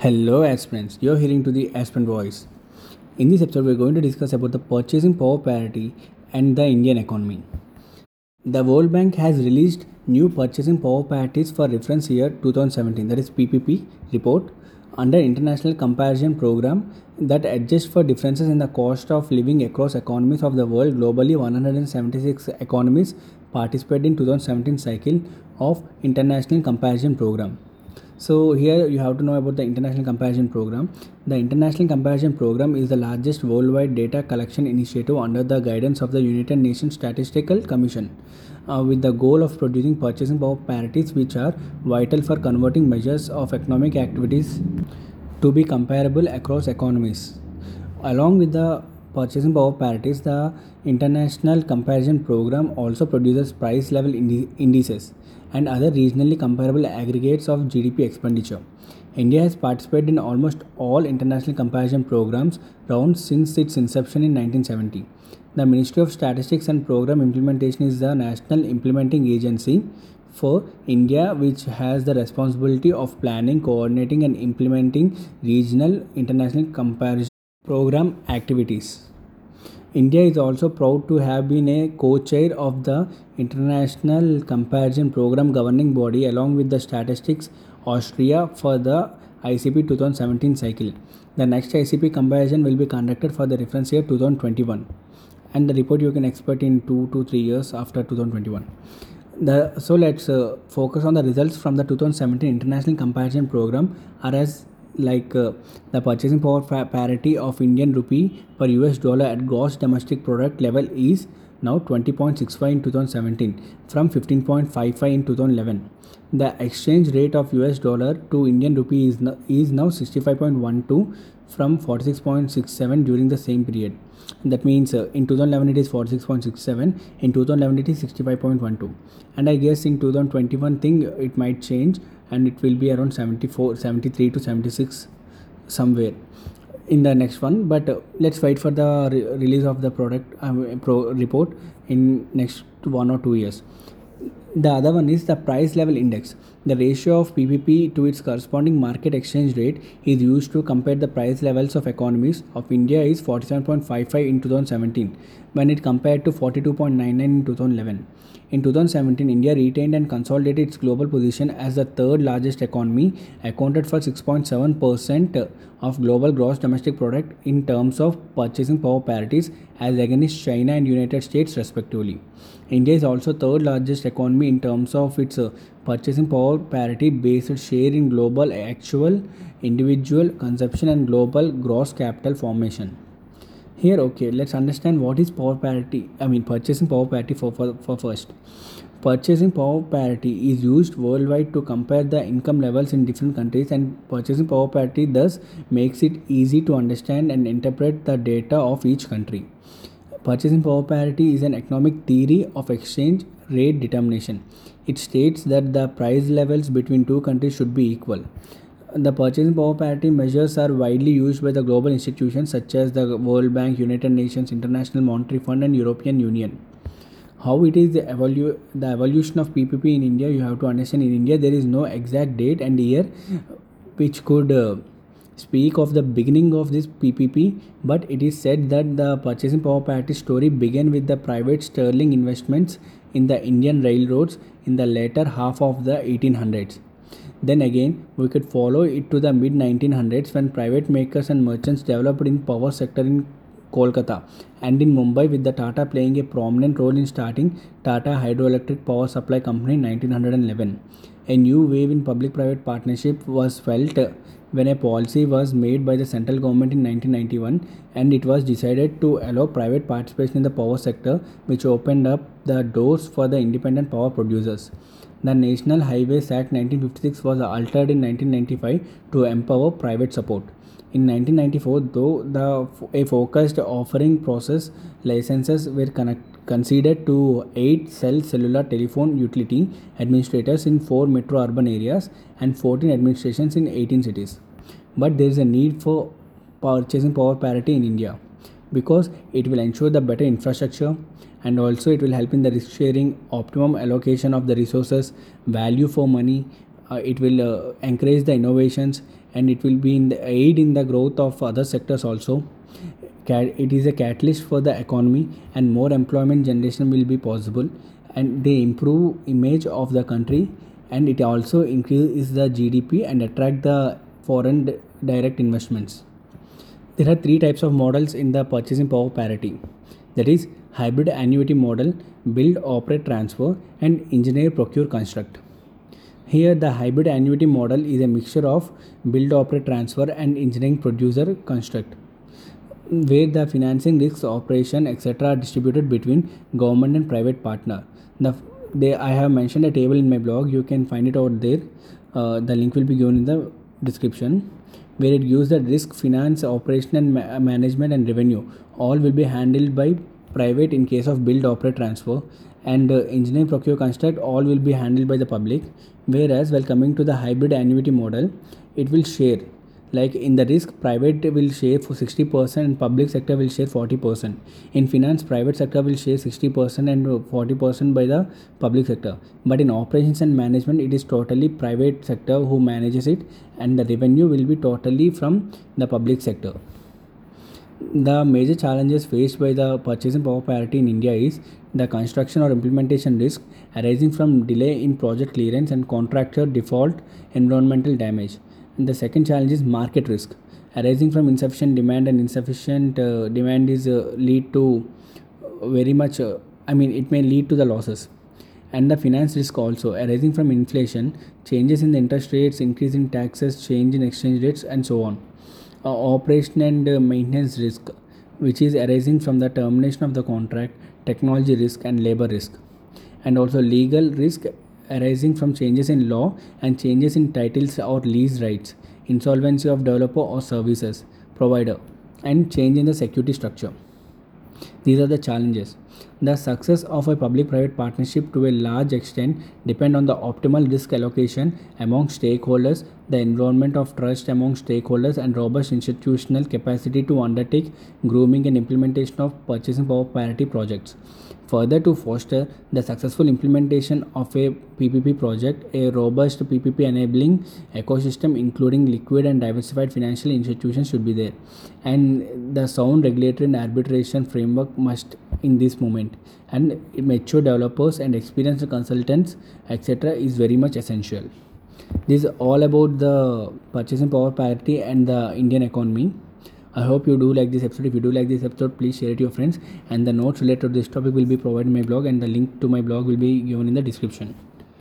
Hello aspirants, you're hearing to the aspirant voice. In this episode, we're going to discuss about the purchasing power parity and the Indian economy. The World Bank has released new purchasing power parities for reference year 2017, that is PPP report under International Comparison Program that adjusts for differences in the cost of living across economies of the world. Globally, 176 economies participated in 2017 cycle of International Comparison Program. So here you have to know about the International Comparison Program. The International Comparison Program is the largest worldwide data collection initiative under the guidance of the United Nations Statistical Commission, uh, with the goal of producing purchasing power parities which are vital for converting measures of economic activities to be comparable across economies. Along with the purchasing power parities, the International Comparison Program also produces price level indi- indices and other regionally comparable aggregates of GDP expenditure. India has participated in almost all international comparison programs rounds since its inception in 1970. The Ministry of Statistics and Program Implementation is the national implementing agency for India, which has the responsibility of planning, coordinating, and implementing regional international comparison program activities. India is also proud to have been a co-chair of the International Comparison Program governing body along with the Statistics Austria for the ICP 2017 cycle. The next ICP comparison will be conducted for the reference year 2021 and the report you can expect in 2 to 3 years after 2021. The, so let's uh, focus on the results from the 2017 International Comparison Program as like uh, the purchasing power parity of Indian rupee per US dollar at gross domestic product level is now 20.65 in 2017 from 15.55 in 2011. The exchange rate of US dollar to Indian rupee is, is now 65.12 from 46.67 during the same period. That means uh, in 2011 it is 46.67, in 2011 it is 65.12, and I guess in 2021 thing it might change and it will be around 74 73 to 76 somewhere in the next one. But uh, let's wait for the re- release of the product uh, pro report in next one or two years. The other one is the price level index the ratio of ppp to its corresponding market exchange rate is used to compare the price levels of economies of india is 47.55 in 2017 when it compared to 42.99 in 2011 in 2017, India retained and consolidated its global position as the third largest economy, accounted for 6.7% of global gross domestic product in terms of purchasing power parities as against China and United States respectively. India is also third largest economy in terms of its uh, purchasing power parity based share in global actual individual consumption and global gross capital formation. Here okay let's understand what is power parity i mean purchasing power parity for, for, for first. Purchasing power parity is used worldwide to compare the income levels in different countries and purchasing power parity thus makes it easy to understand and interpret the data of each country. Purchasing power parity is an economic theory of exchange rate determination it states that the price levels between two countries should be equal the purchasing power parity measures are widely used by the global institutions such as the World Bank, United Nations, International Monetary Fund, and European Union. How it is the, evolu- the evolution of PPP in India, you have to understand in India there is no exact date and year which could uh, speak of the beginning of this PPP, but it is said that the purchasing power parity story began with the private sterling investments in the Indian railroads in the later half of the 1800s. Then again, we could follow it to the mid 1900s when private makers and merchants developed in power sector in Kolkata and in Mumbai with the Tata playing a prominent role in starting Tata Hydroelectric Power Supply Company in 1911. A new wave in public-private partnership was felt when a policy was made by the central government in 1991 and it was decided to allow private participation in the power sector which opened up the doors for the independent power producers. The National Highways Act 1956 was altered in 1995 to empower private support. In 1994, though the a focused offering process licenses were connect, conceded to eight cell cellular telephone utility administrators in four metro urban areas and 14 administrations in 18 cities. But there is a need for purchasing power parity in India because it will ensure the better infrastructure and also it will help in the risk sharing optimum allocation of the resources value for money. Uh, it will uh, encourage the innovations and it will be in the aid in the growth of other sectors also. It is a catalyst for the economy and more employment generation will be possible and they improve image of the country and it also increases the gdp and attract the foreign direct investments. There are three types of models in the purchasing power parity. That is hybrid annuity model build operate transfer and engineer procure construct. Here the hybrid annuity model is a mixture of build operate transfer and engineering procure construct where the financing risks operation etc are distributed between government and private partner. The they i have mentioned a table in my blog. You can find it out there. Uh, the link will be given in the description where it gives the risk finance operation and ma- management and revenue. All will be handled by private in case of build operate transfer and uh, engineering procure construct all will be handled by the public. Whereas while coming to the hybrid annuity model it will share like in the risk private will share for 60% and public sector will share 40% in finance private sector will share 60% and 40% by the public sector. But in operations and management it is totally private sector who manages it and the revenue will be totally from the public sector. The major challenges faced by the purchasing power parity in India is the construction or implementation risk arising from delay in project clearance and contractor default environmental damage and the second challenge is market risk. Arising from insufficient demand and insufficient uh, demand is uh, lead to very much uh, i mean it may lead to the losses. And the finance risk also. Arising from inflation changes in the interest rates increase in taxes change in exchange rates and so on. Uh, operation and uh, maintenance risk which is arising from the termination of the contract technology risk and labor risk. And also legal risk arising from changes in law and changes in titles or lease rights, insolvency of developer or services provider, and change in the security structure. These are the challenges. The success of a public-private partnership to a large extent depend on the optimal risk allocation among stakeholders, the environment of trust among stakeholders, and robust institutional capacity to undertake grooming and implementation of purchasing power parity projects. Further, to foster the successful implementation of a PPP project, a robust PPP enabling ecosystem, including liquid and diversified financial institutions, should be there. And the sound regulatory and arbitration framework must in this moment. And mature developers and experienced consultants, etc., is very much essential. This is all about the purchasing power parity and the Indian economy. I hope you do like this episode. If you do like this episode, please share it to your friends. And the notes related to this topic will be provided in my blog, and the link to my blog will be given in the description.